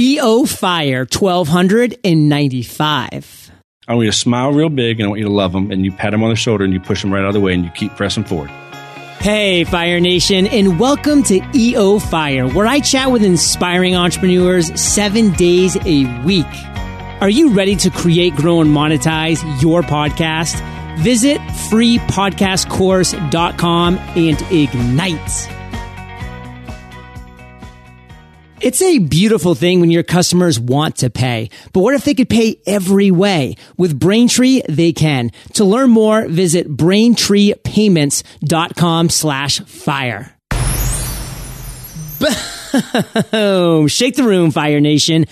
EO Fire 1295. I want you to smile real big and I want you to love them and you pat them on the shoulder and you push them right out of the way and you keep pressing forward. Hey, Fire Nation, and welcome to EO Fire, where I chat with inspiring entrepreneurs seven days a week. Are you ready to create, grow, and monetize your podcast? Visit freepodcastcourse.com and ignite. It's a beautiful thing when your customers want to pay. But what if they could pay every way? With Braintree, they can. To learn more, visit braintreepayments.com slash fire. Boom! Shake the room, Fire Nation.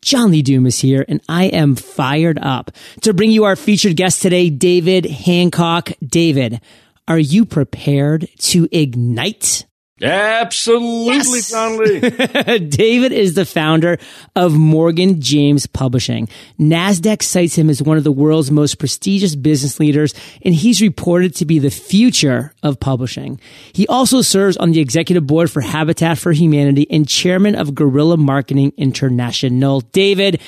John Lee Dumas is here, and I am fired up to bring you our featured guest today, David Hancock. David, are you prepared to ignite? Absolutely, yes! Lee. David is the founder of Morgan James Publishing. NASDAQ cites him as one of the world's most prestigious business leaders, and he's reported to be the future of publishing. He also serves on the executive board for Habitat for Humanity and chairman of Guerrilla Marketing International. David,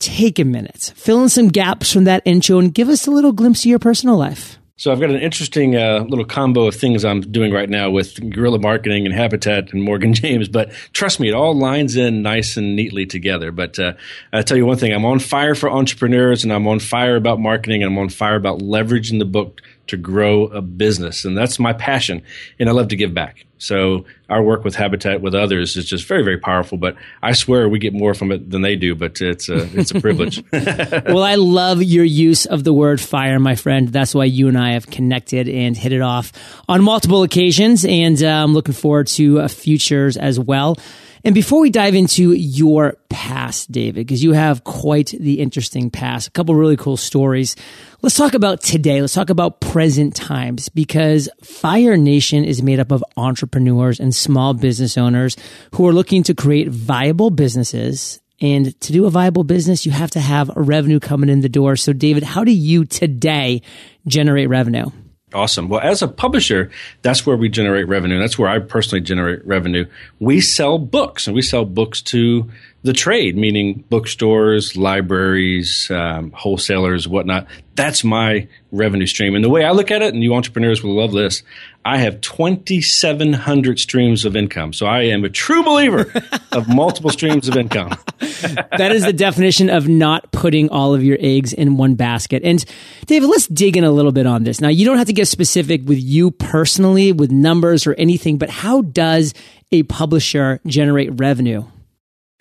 take a minute, fill in some gaps from that intro, and give us a little glimpse of your personal life. So I've got an interesting uh, little combo of things I'm doing right now with guerrilla marketing and Habitat and Morgan James. But trust me, it all lines in nice and neatly together. But uh, I'll tell you one thing: I'm on fire for entrepreneurs, and I'm on fire about marketing, and I'm on fire about leveraging the book to grow a business. And that's my passion. And I love to give back. So our work with Habitat with others is just very, very powerful. But I swear we get more from it than they do. But it's a, it's a privilege. well, I love your use of the word fire, my friend. That's why you and I have connected and hit it off on multiple occasions. And uh, I'm looking forward to uh, futures as well. And before we dive into your past, David, because you have quite the interesting past, a couple really cool stories. Let's talk about today. Let's talk about present times because Fire Nation is made up of entrepreneurs and small business owners who are looking to create viable businesses. And to do a viable business, you have to have a revenue coming in the door. So, David, how do you today generate revenue? Awesome. Well, as a publisher, that's where we generate revenue. That's where I personally generate revenue. We sell books and we sell books to the trade, meaning bookstores, libraries, um, wholesalers, whatnot. That's my revenue stream. And the way I look at it, and you entrepreneurs will love this, I have 2,700 streams of income. So I am a true believer of multiple streams of income. that is the definition of not putting all of your eggs in one basket. And David, let's dig in a little bit on this. Now, you don't have to get specific with you personally, with numbers or anything, but how does a publisher generate revenue?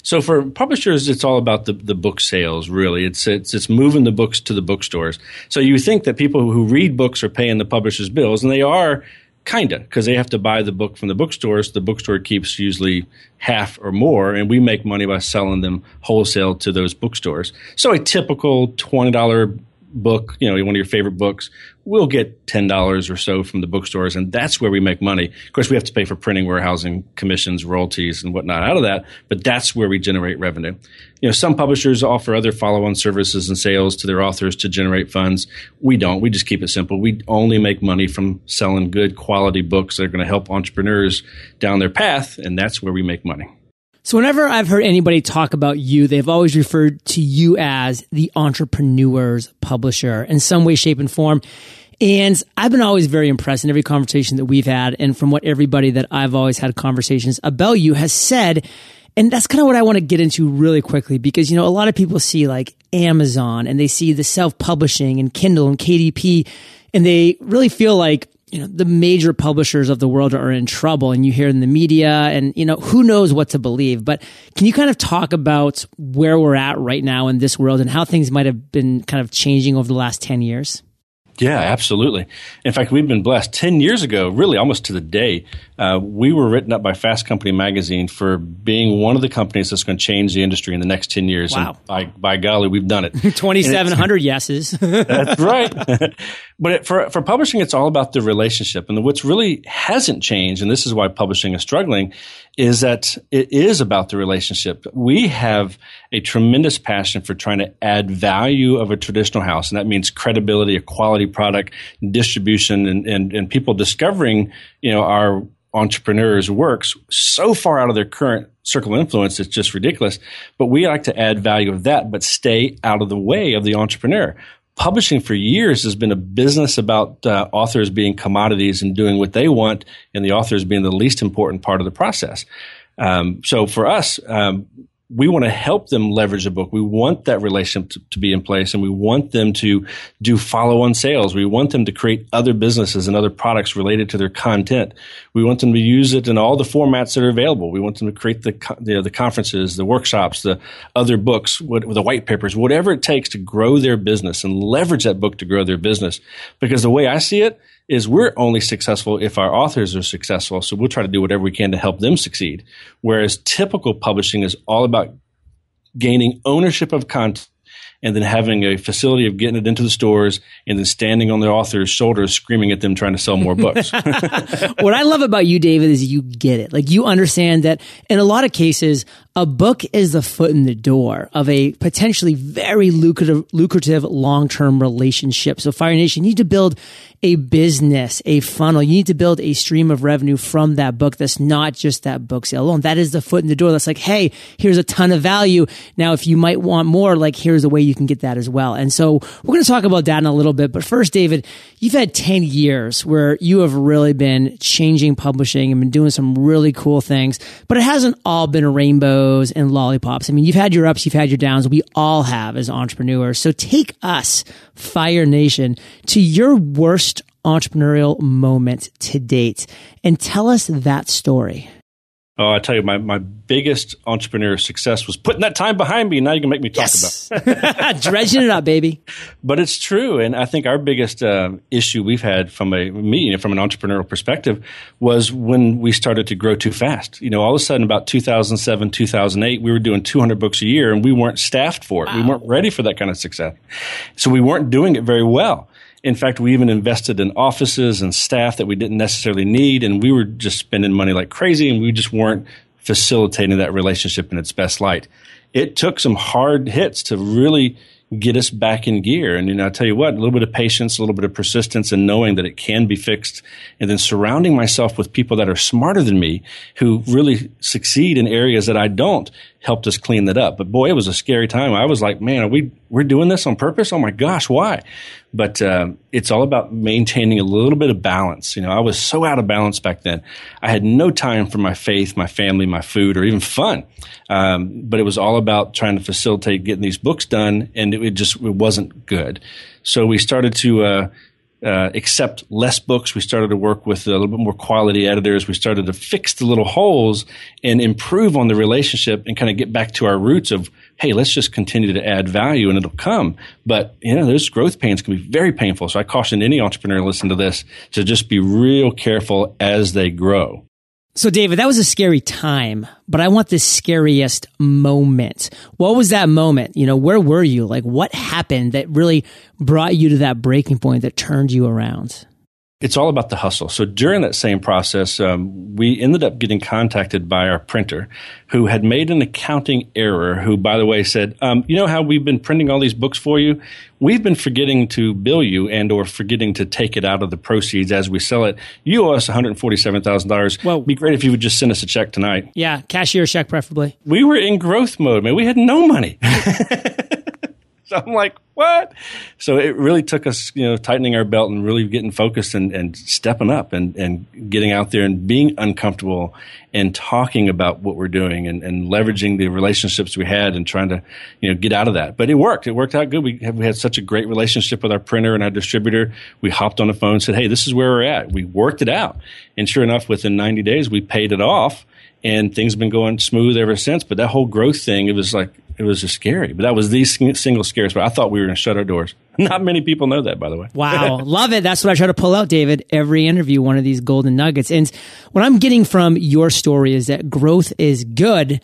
So for publishers, it's all about the, the book sales. Really, it's, it's it's moving the books to the bookstores. So you think that people who read books are paying the publishers' bills, and they are kinda because they have to buy the book from the bookstores. The bookstore keeps usually half or more, and we make money by selling them wholesale to those bookstores. So a typical twenty dollar book, you know, one of your favorite books, we'll get $10 or so from the bookstores, and that's where we make money. Of course, we have to pay for printing, warehousing, commissions, royalties, and whatnot out of that, but that's where we generate revenue. You know, some publishers offer other follow on services and sales to their authors to generate funds. We don't. We just keep it simple. We only make money from selling good quality books that are going to help entrepreneurs down their path, and that's where we make money. So whenever I've heard anybody talk about you, they've always referred to you as the entrepreneur's publisher in some way, shape, and form. And I've been always very impressed in every conversation that we've had and from what everybody that I've always had conversations about you has said. And that's kind of what I want to get into really quickly because, you know, a lot of people see like Amazon and they see the self publishing and Kindle and KDP and they really feel like you know the major publishers of the world are in trouble and you hear in the media and you know who knows what to believe. But can you kind of talk about where we're at right now in this world and how things might have been kind of changing over the last 10 years yeah, absolutely. In fact, we've been blessed. 10 years ago, really almost to the day, uh, we were written up by Fast Company magazine for being one of the companies that's going to change the industry in the next 10 years. Wow. And by, by golly, we've done it. 2,700 yeses. that's right. but it, for, for publishing, it's all about the relationship. And what's really hasn't changed, and this is why publishing is struggling, is that it is about the relationship. We have a tremendous passion for trying to add value of a traditional house, and that means credibility, a quality product, distribution, and, and, and people discovering, you know, our entrepreneurs works so far out of their current circle of influence it's just ridiculous but we like to add value of that but stay out of the way of the entrepreneur publishing for years has been a business about uh, authors being commodities and doing what they want and the authors being the least important part of the process. Um, so for us um, we want to help them leverage a book. We want that relationship to, to, be in place and we want them to do follow on sales. We want them to create other businesses and other products related to their content. We want them to use it in all the formats that are available. We want them to create the, the, the conferences, the workshops, the other books, what, the white papers, whatever it takes to grow their business and leverage that book to grow their business. Because the way I see it, is we're only successful if our authors are successful. So we'll try to do whatever we can to help them succeed. Whereas typical publishing is all about gaining ownership of content and then having a facility of getting it into the stores and then standing on the author's shoulders screaming at them trying to sell more books. what I love about you, David, is you get it. Like you understand that in a lot of cases, a book is the foot in the door of a potentially very lucrative, lucrative long-term relationship. So Fire Nation, you need to build a business, a funnel. You need to build a stream of revenue from that book that's not just that book sale alone. That is the foot in the door. That's like, hey, here's a ton of value. Now, if you might want more, like here's a way you can get that as well. And so we're going to talk about that in a little bit. But first, David, you've had 10 years where you have really been changing publishing and been doing some really cool things, but it hasn't all been a rainbow and lollipops. I mean, you've had your ups, you've had your downs. We all have as entrepreneurs. So take us, Fire Nation, to your worst entrepreneurial moment to date and tell us that story. Oh, I tell you, my, my biggest entrepreneur success was putting that time behind me. Now you can make me talk yes. about dredging it up, baby. But it's true, and I think our biggest uh, issue we've had from a me from an entrepreneurial perspective was when we started to grow too fast. You know, all of a sudden, about 2007, 2008, we were doing 200 books a year, and we weren't staffed for it. Wow. We weren't ready for that kind of success, so we weren't doing it very well. In fact, we even invested in offices and staff that we didn't necessarily need, and we were just spending money like crazy, and we just weren't facilitating that relationship in its best light. It took some hard hits to really get us back in gear. And you know, I tell you what, a little bit of patience, a little bit of persistence, and knowing that it can be fixed, and then surrounding myself with people that are smarter than me who really succeed in areas that I don't helped us clean that up. But boy, it was a scary time. I was like, man, are we we're doing this on purpose? Oh my gosh, why? But uh, it's all about maintaining a little bit of balance. You know, I was so out of balance back then. I had no time for my faith, my family, my food, or even fun. Um, but it was all about trying to facilitate getting these books done, and it, it just it wasn't good. So we started to. Uh, uh, accept less books. We started to work with a little bit more quality editors. We started to fix the little holes and improve on the relationship and kind of get back to our roots of, hey, let's just continue to add value and it'll come. But, you know, those growth pains can be very painful. So I caution any entrepreneur listen to this to just be real careful as they grow. So, David, that was a scary time, but I want the scariest moment. What was that moment? You know, where were you? Like, what happened that really brought you to that breaking point that turned you around? It's all about the hustle. So during that same process, um, we ended up getting contacted by our printer, who had made an accounting error. Who, by the way, said, um, "You know how we've been printing all these books for you? We've been forgetting to bill you and or forgetting to take it out of the proceeds as we sell it. You owe us one hundred forty-seven thousand dollars. Well, It'd be great if you would just send us a check tonight. Yeah, cashier check preferably. We were in growth mode, man. We had no money. so I'm like, what? So it really took us, you know, tightening our belt and really getting focused and, and stepping up and, and getting out there and being uncomfortable and talking about what we're doing and, and leveraging the relationships we had and trying to, you know, get out of that. But it worked. It worked out good. We, have, we had such a great relationship with our printer and our distributor. We hopped on the phone and said, hey, this is where we're at. We worked it out. And sure enough, within 90 days, we paid it off and things have been going smooth ever since. But that whole growth thing, it was like it was just scary. But that was the single scariest. But I thought we were going to shut our doors. Not many people know that, by the way. Wow, love it. That's what I try to pull out, David. Every interview, one of these golden nuggets. And what I'm getting from your story is that growth is good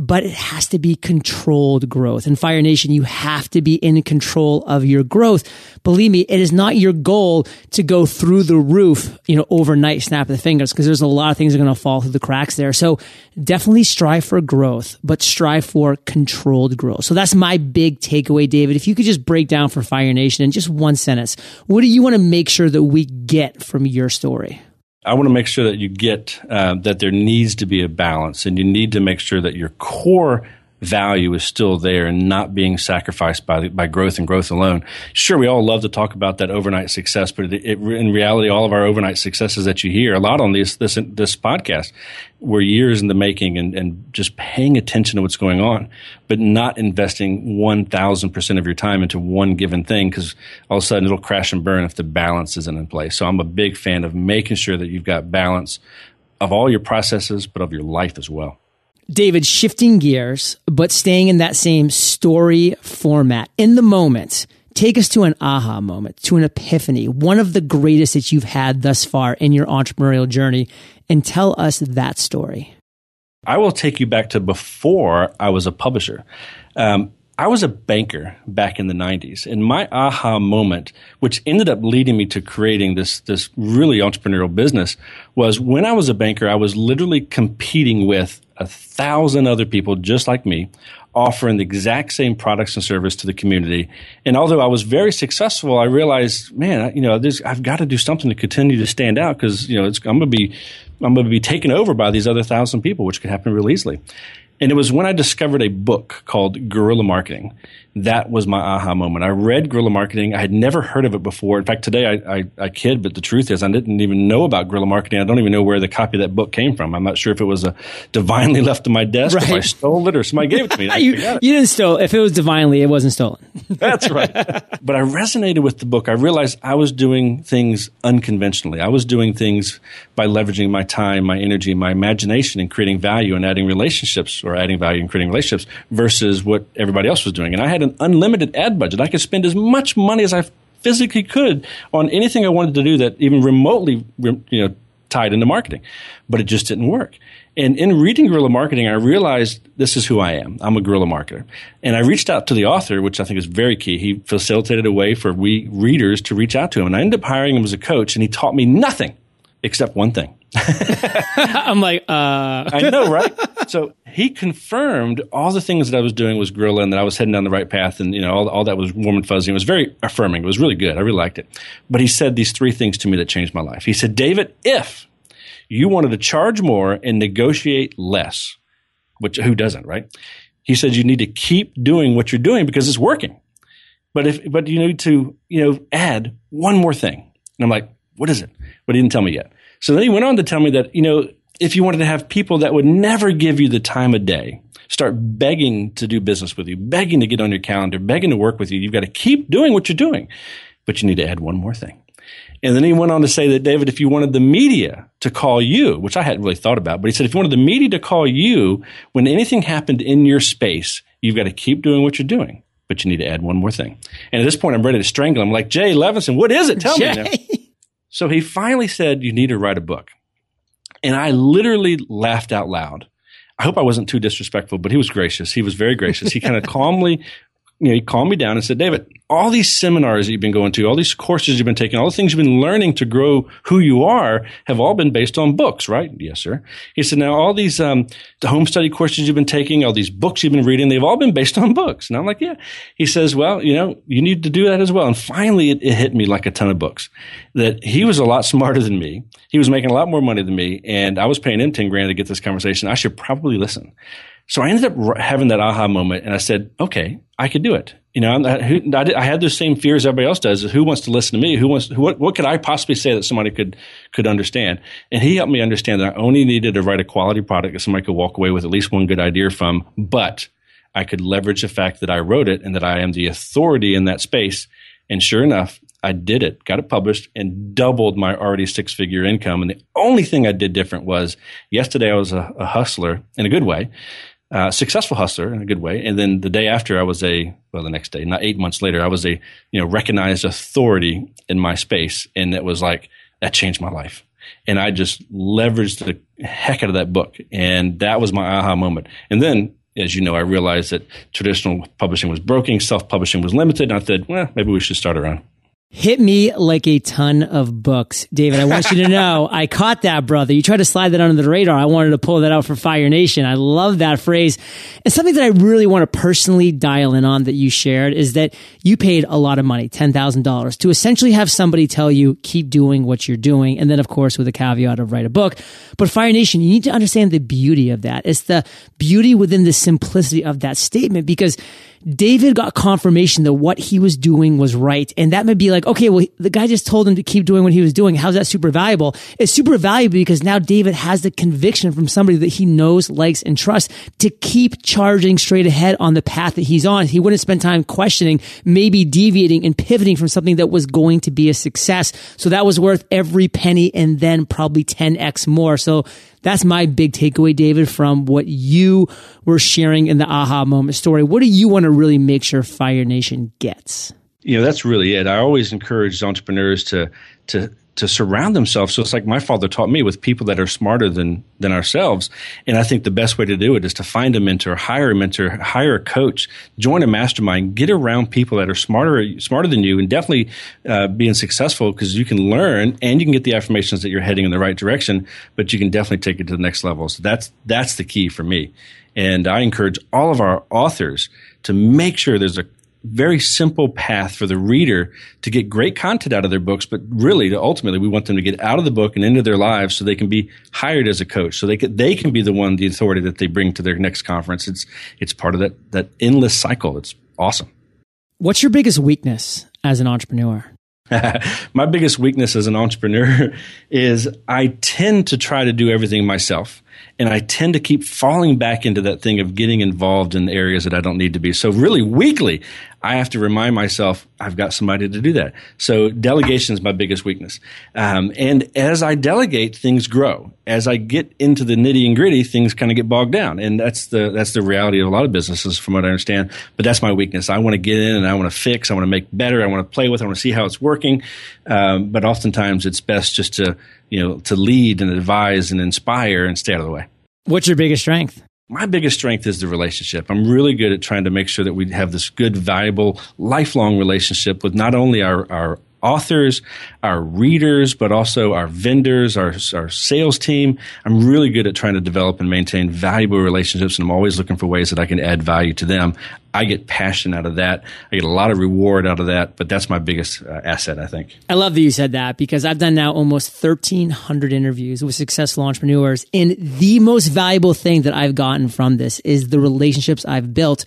but it has to be controlled growth. And Fire Nation, you have to be in control of your growth. Believe me, it is not your goal to go through the roof, you know, overnight, snap of the fingers, because there's a lot of things that are going to fall through the cracks there. So definitely strive for growth, but strive for controlled growth. So that's my big takeaway, David. If you could just break down for Fire Nation in just one sentence, what do you want to make sure that we get from your story? I want to make sure that you get uh, that there needs to be a balance, and you need to make sure that your core value is still there and not being sacrificed by by growth and growth alone. Sure, we all love to talk about that overnight success, but it, it, in reality, all of our overnight successes that you hear a lot on this this this podcast were years in the making and, and just paying attention to what's going on, but not investing one thousand percent of your time into one given thing because all of a sudden it'll crash and burn if the balance isn't in place. So I'm a big fan of making sure that you've got balance of all your processes, but of your life as well. David, shifting gears, but staying in that same story format in the moment. Take us to an aha moment, to an epiphany, one of the greatest that you've had thus far in your entrepreneurial journey, and tell us that story. I will take you back to before I was a publisher. Um, I was a banker back in the 90s, and my aha moment, which ended up leading me to creating this, this really entrepreneurial business, was when I was a banker, I was literally competing with a thousand other people just like me, offering the exact same products and service to the community. And although I was very successful, I realized, man, you know, I've got to do something to continue to stand out because, you know, I'm going to be, I'm going to be taken over by these other thousand people, which could happen real easily. And it was when I discovered a book called Guerrilla Marketing. That was my aha moment. I read Guerrilla Marketing. I had never heard of it before. In fact, today I, I, I, kid, but the truth is I didn't even know about Guerrilla Marketing. I don't even know where the copy of that book came from. I'm not sure if it was a divinely left on my desk, right. if I stole it, or somebody gave it to me. you, you, didn't steal. If it was divinely, it wasn't stolen. That's right. but I resonated with the book. I realized I was doing things unconventionally. I was doing things by leveraging my time, my energy, my imagination, and creating value and adding relationships or adding value and creating relationships versus what everybody else was doing. And I had an unlimited ad budget. I could spend as much money as I physically could on anything I wanted to do that even remotely, you know, tied into marketing. But it just didn't work. And in reading guerrilla marketing, I realized this is who I am. I'm a guerrilla marketer. And I reached out to the author, which I think is very key. He facilitated a way for we readers to reach out to him. And I ended up hiring him as a coach, and he taught me nothing except one thing. I'm like, uh. I know, right? So he confirmed all the things that I was doing was guerrilla and that I was heading down the right path and, you know, all, all that was warm and fuzzy. It was very affirming. It was really good. I really liked it. But he said these three things to me that changed my life. He said, David, if you wanted to charge more and negotiate less, which who doesn't, right? He said you need to keep doing what you're doing because it's working. But if, but you need to, you know, add one more thing. And I'm like, what is it? But he didn't tell me yet. So then he went on to tell me that, you know, if you wanted to have people that would never give you the time of day, start begging to do business with you, begging to get on your calendar, begging to work with you, you've got to keep doing what you're doing. But you need to add one more thing. And then he went on to say that, David, if you wanted the media to call you, which I hadn't really thought about, but he said, if you wanted the media to call you when anything happened in your space, you've got to keep doing what you're doing. But you need to add one more thing. And at this point, I'm ready to strangle him. Like, Jay Levinson, what is it? Tell Jay. me. Now. So he finally said, You need to write a book. And I literally laughed out loud. I hope I wasn't too disrespectful, but he was gracious. He was very gracious. He kind of calmly you know, he calmed me down and said, David, all these seminars that you've been going to, all these courses you've been taking, all the things you've been learning to grow who you are have all been based on books, right? Yes, sir. He said, now all these, um, the home study courses you've been taking, all these books you've been reading, they've all been based on books. And I'm like, yeah. He says, well, you know, you need to do that as well. And finally it, it hit me like a ton of books that he was a lot smarter than me. He was making a lot more money than me. And I was paying him 10 grand to get this conversation. I should probably listen. So I ended up having that aha moment and I said, okay, I could do it. You know, I had those same fears everybody else does. Who wants to listen to me? Who wants? Who, what, what could I possibly say that somebody could could understand? And he helped me understand that I only needed to write a quality product that somebody could walk away with at least one good idea from. But I could leverage the fact that I wrote it and that I am the authority in that space. And sure enough, I did it, got it published, and doubled my already six figure income. And the only thing I did different was yesterday I was a, a hustler in a good way uh, successful hustler in a good way. And then the day after, I was a well, the next day, not eight months later, I was a you know recognized authority in my space, and it was like that changed my life. And I just leveraged the heck out of that book, and that was my aha moment. And then, as you know, I realized that traditional publishing was broken, self publishing was limited, and I said, well, maybe we should start our own. Hit me like a ton of books. David, I want you to know I caught that, brother. You tried to slide that under the radar. I wanted to pull that out for Fire Nation. I love that phrase. And something that I really want to personally dial in on that you shared is that you paid a lot of money, $10,000 to essentially have somebody tell you, keep doing what you're doing. And then, of course, with a caveat of write a book. But Fire Nation, you need to understand the beauty of that. It's the beauty within the simplicity of that statement because David got confirmation that what he was doing was right. And that might be like, okay, well, the guy just told him to keep doing what he was doing. How's that super valuable? It's super valuable because now David has the conviction from somebody that he knows, likes, and trusts to keep charging straight ahead on the path that he's on. He wouldn't spend time questioning, maybe deviating and pivoting from something that was going to be a success. So that was worth every penny and then probably 10x more. So that's my big takeaway, David, from what you were sharing in the aha moment story. What do you want to really make sure Fire Nation gets? You know, that's really it. I always encourage entrepreneurs to to to surround themselves. So it's like my father taught me with people that are smarter than than ourselves. And I think the best way to do it is to find a mentor, hire a mentor, hire a coach, join a mastermind, get around people that are smarter smarter than you, and definitely uh, being successful because you can learn and you can get the affirmations that you're heading in the right direction. But you can definitely take it to the next level. So that's that's the key for me. And I encourage all of our authors to make sure there's a very simple path for the reader to get great content out of their books, but really, ultimately, we want them to get out of the book and into their lives so they can be hired as a coach, so they can, they can be the one, the authority that they bring to their next conference. It's it's part of that that endless cycle. It's awesome. What's your biggest weakness as an entrepreneur? My biggest weakness as an entrepreneur is I tend to try to do everything myself. And I tend to keep falling back into that thing of getting involved in areas that I don't need to be. So really weekly, I have to remind myself I've got somebody to do that. So delegation is my biggest weakness. Um, and as I delegate, things grow. As I get into the nitty and gritty, things kind of get bogged down. And that's the that's the reality of a lot of businesses, from what I understand. But that's my weakness. I want to get in and I want to fix. I want to make better. I want to play with. I want to see how it's working. Um, but oftentimes, it's best just to you know, to lead and advise and inspire and stay out of the way. What's your biggest strength? My biggest strength is the relationship. I'm really good at trying to make sure that we have this good, valuable, lifelong relationship with not only our, our authors, our readers, but also our vendors, our, our sales team. I'm really good at trying to develop and maintain valuable relationships, and I'm always looking for ways that I can add value to them. I get passion out of that. I get a lot of reward out of that, but that's my biggest uh, asset, I think. I love that you said that because I've done now almost 1,300 interviews with successful entrepreneurs. And the most valuable thing that I've gotten from this is the relationships I've built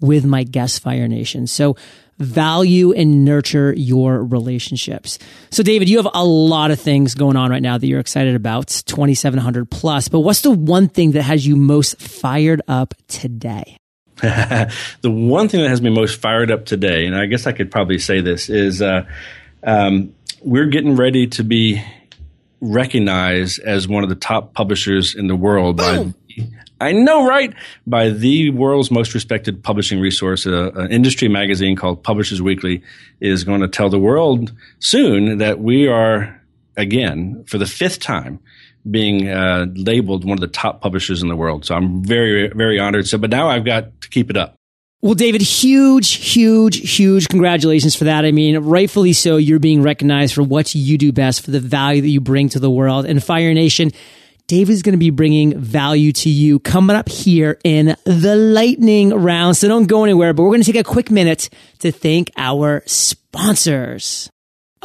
with my guest Fire Nation. So value and nurture your relationships. So David, you have a lot of things going on right now that you're excited about, 2700 plus, but what's the one thing that has you most fired up today? the one thing that has me most fired up today, and I guess I could probably say this, is uh, um, we're getting ready to be recognized as one of the top publishers in the world Boom. by I know, right? By the world's most respected publishing resource, uh, an industry magazine called Publishers Weekly is going to tell the world soon that we are, again, for the fifth time, being uh, labeled one of the top publishers in the world. So I'm very, very honored. So, but now I've got to keep it up. Well, David, huge, huge, huge congratulations for that. I mean, rightfully so, you're being recognized for what you do best, for the value that you bring to the world. And Fire Nation, David's going to be bringing value to you coming up here in the lightning round. So don't go anywhere, but we're going to take a quick minute to thank our sponsors.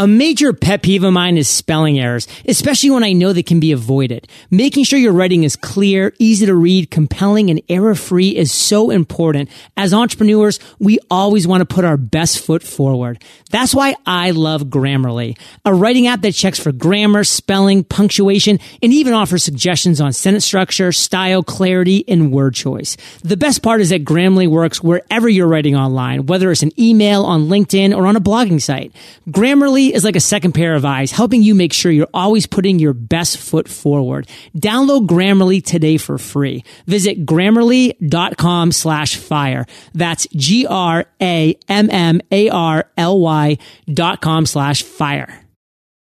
A major pet peeve of mine is spelling errors, especially when I know they can be avoided. Making sure your writing is clear, easy to read, compelling, and error free is so important. As entrepreneurs, we always want to put our best foot forward. That's why I love Grammarly, a writing app that checks for grammar, spelling, punctuation, and even offers suggestions on sentence structure, style, clarity, and word choice. The best part is that Grammarly works wherever you're writing online, whether it's an email, on LinkedIn, or on a blogging site. Grammarly is like a second pair of eyes, helping you make sure you're always putting your best foot forward. Download Grammarly today for free. Visit grammarly.com slash fire. That's G-R-A-M-M-A-R-L-Y dot com slash fire.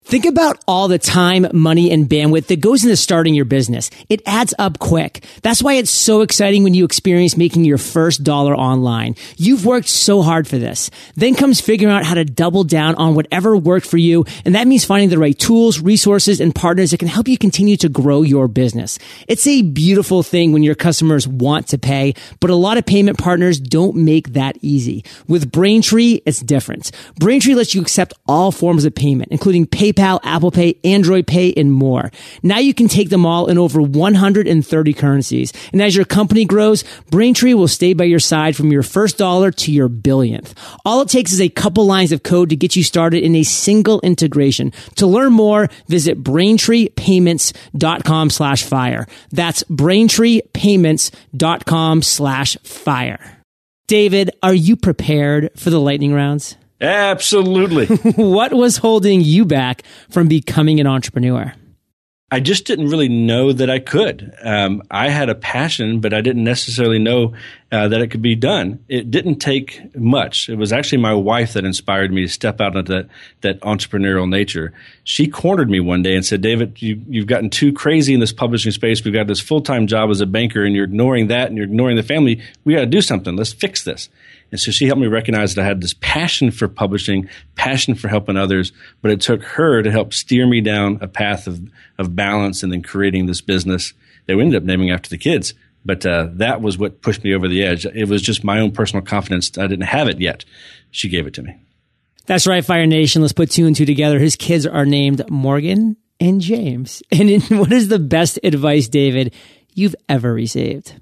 Think about all the time, money, and bandwidth that goes into starting your business. It adds up quick. That's why it's so exciting when you experience making your first dollar online. You've worked so hard for this. Then comes figuring out how to double down on whatever worked for you. And that means finding the right tools, resources, and partners that can help you continue to grow your business. It's a beautiful thing when your customers want to pay, but a lot of payment partners don't make that easy. With Braintree, it's different. Braintree lets you accept all forms of payment, including PayPal, PayPal, Apple Pay, Android Pay, and more. Now you can take them all in over 130 currencies. And as your company grows, Braintree will stay by your side from your first dollar to your billionth. All it takes is a couple lines of code to get you started in a single integration. To learn more, visit braintreepayments.com slash fire. That's braintreepayments.com slash fire. David, are you prepared for the lightning rounds? Absolutely. what was holding you back from becoming an entrepreneur? I just didn't really know that I could. Um, I had a passion, but I didn't necessarily know uh, that it could be done. It didn't take much. It was actually my wife that inspired me to step out into that, that entrepreneurial nature. She cornered me one day and said, David, you, you've gotten too crazy in this publishing space. We've got this full time job as a banker, and you're ignoring that and you're ignoring the family. We got to do something. Let's fix this. And so she helped me recognize that I had this passion for publishing, passion for helping others, but it took her to help steer me down a path of, of balance and then creating this business that we ended up naming after the kids. But uh, that was what pushed me over the edge. It was just my own personal confidence. I didn't have it yet. She gave it to me. That's right, Fire Nation. Let's put two and two together. His kids are named Morgan and James. And what is the best advice, David, you've ever received?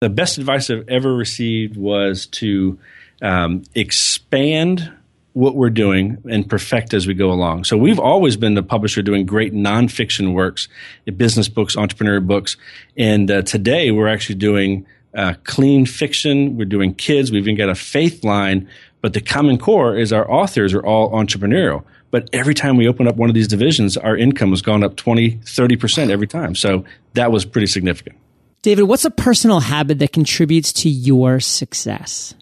The best advice I've ever received was to um, expand what we're doing and perfect as we go along. So we've always been the publisher doing great nonfiction works, business books, entrepreneur books, and uh, today we're actually doing uh, clean fiction. We're doing kids. We've even got a faith line. But the common core is our authors are all entrepreneurial. But every time we open up one of these divisions, our income has gone up 20, 30% every time. So that was pretty significant. David, what's a personal habit that contributes to your success?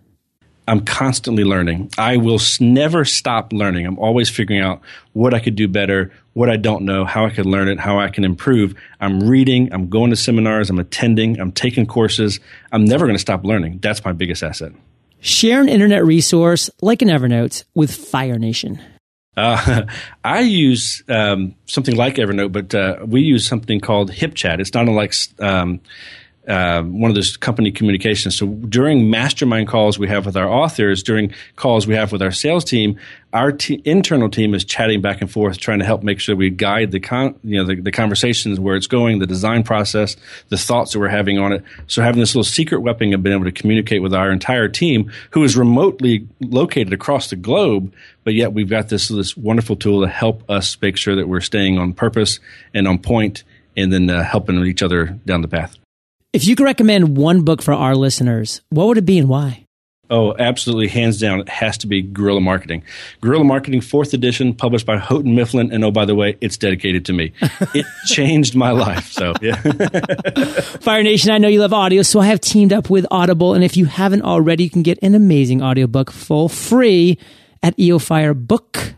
I'm constantly learning. I will never stop learning. I'm always figuring out what I could do better, what I don't know, how I could learn it, how I can improve. I'm reading, I'm going to seminars, I'm attending, I'm taking courses. I'm never going to stop learning. That's my biggest asset. Share an internet resource like an Evernote with Fire Nation. Uh, I use um, something like Evernote, but uh, we use something called HipChat. It's not unlike um, uh, one of those company communications. So during mastermind calls we have with our authors, during calls we have with our sales team, our internal team is chatting back and forth, trying to help make sure we guide the con- you know the, the, conversations where it's going, the design process, the thoughts that we're having on it. So having this little secret weapon of being able to communicate with our entire team, who is remotely located across the globe, but yet we've got this this wonderful tool to help us make sure that we're staying on purpose and on point, and then uh, helping each other down the path. If you could recommend one book for our listeners, what would it be and why? Oh, absolutely. Hands down, it has to be Guerrilla Marketing. Guerrilla Marketing, fourth edition, published by Houghton Mifflin. And oh, by the way, it's dedicated to me. It changed my life. So, yeah. Fire Nation, I know you love audio, so I have teamed up with Audible. And if you haven't already, you can get an amazing audiobook full free at eofirebook.com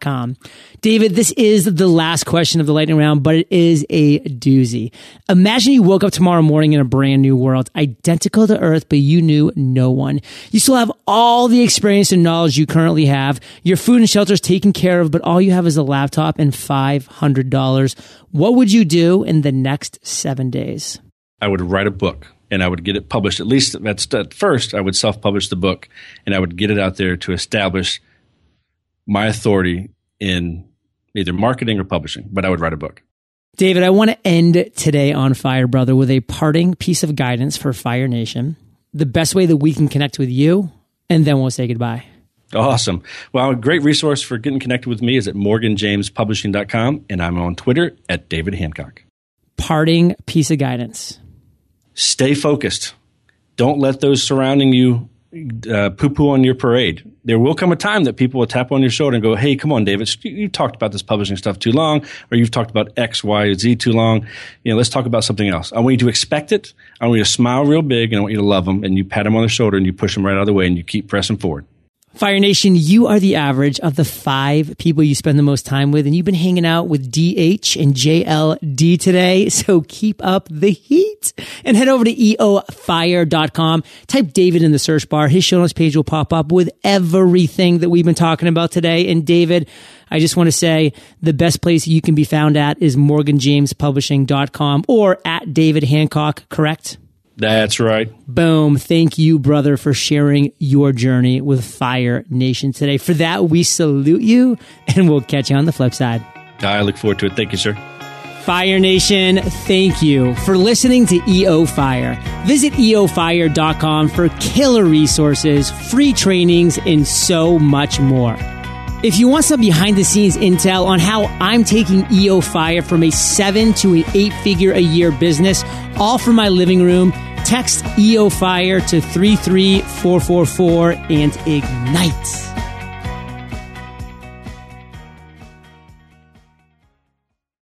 com. David, this is the last question of the lightning round, but it is a doozy. Imagine you woke up tomorrow morning in a brand new world, identical to Earth, but you knew no one. You still have all the experience and knowledge you currently have. Your food and shelter is taken care of, but all you have is a laptop and $500. What would you do in the next seven days? I would write a book and I would get it published. At least at first, I would self publish the book and I would get it out there to establish my authority in either marketing or publishing, but I would write a book. David, I want to end today on Fire Brother with a parting piece of guidance for Fire Nation. The best way that we can connect with you, and then we'll say goodbye. Awesome. Well, a great resource for getting connected with me is at morganjamespublishing.com, and I'm on Twitter at David Hancock. Parting piece of guidance. Stay focused. Don't let those surrounding you uh, poo poo on your parade. There will come a time that people will tap on your shoulder and go, Hey, come on, David, you've talked about this publishing stuff too long, or you've talked about X, Y, Z too long. You know, let's talk about something else. I want you to expect it. I want you to smile real big and I want you to love them and you pat them on the shoulder and you push them right out of the way and you keep pressing forward. Fire Nation, you are the average of the five people you spend the most time with, and you've been hanging out with DH and JLD today. So keep up the heat and head over to eofire.com. Type David in the search bar. His show notes page will pop up with everything that we've been talking about today. And David, I just want to say the best place you can be found at is morganjamespublishing.com or at David Hancock, correct? That's right. Boom. Thank you, brother, for sharing your journey with Fire Nation today. For that, we salute you and we'll catch you on the flip side. I look forward to it. Thank you, sir. Fire Nation, thank you for listening to EO Fire. Visit eofire.com for killer resources, free trainings, and so much more. If you want some behind the scenes intel on how I'm taking EO Fire from a seven to an eight figure a year business, all from my living room, text EO Fire to 33444 and ignite.